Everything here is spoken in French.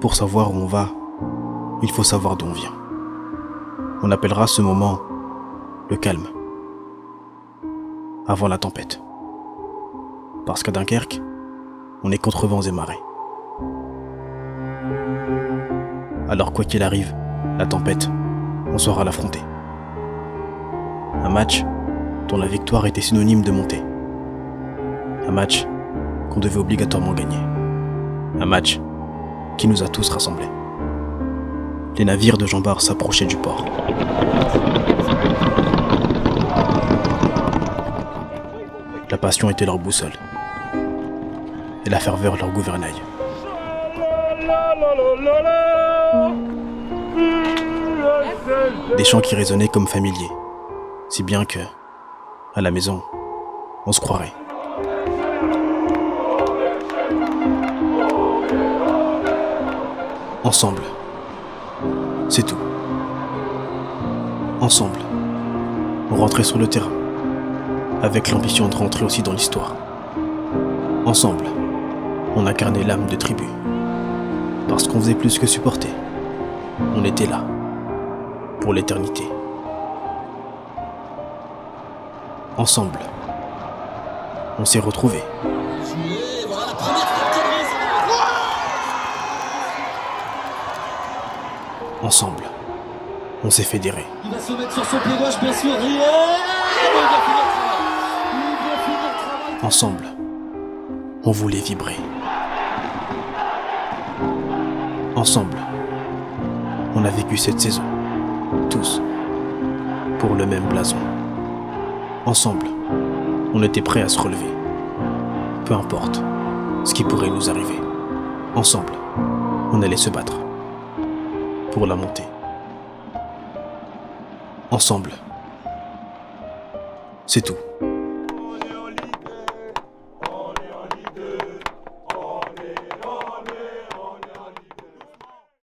pour savoir où on va, il faut savoir d'où on vient. On appellera ce moment le calme. Avant la tempête. Parce qu'à Dunkerque, on est contre vents et marées. Alors quoi qu'il arrive, la tempête, on saura l'affronter. Un match dont la victoire était synonyme de montée. Un match qu'on devait obligatoirement gagner. Un match qui nous a tous rassemblés. Les navires de Jean Bart s'approchaient du port. La passion était leur boussole. Et la ferveur leur gouvernail. Des chants qui résonnaient comme familiers. Si bien que, à la maison, on se croirait. Ensemble. C'est tout. Ensemble. On rentrait sur le terrain. Avec l'ambition de rentrer aussi dans l'histoire. Ensemble. On incarnait l'âme de tribu. Parce qu'on faisait plus que supporter. On était là. Pour l'éternité. Ensemble. On s'est retrouvés. Ensemble. On s'est fédérés. Il va se mettre sur son pied gauche, bien sûr. Et... Il va finir le travail. Il va finir le travail. Ensemble. On voulait vibrer. Ensemble. On a vécu cette saison. Tous. Pour le même blason. Ensemble. On était prêts à se relever. Peu importe ce qui pourrait nous arriver. Ensemble. On allait se battre. Pour la montée. Ensemble. C'est tout.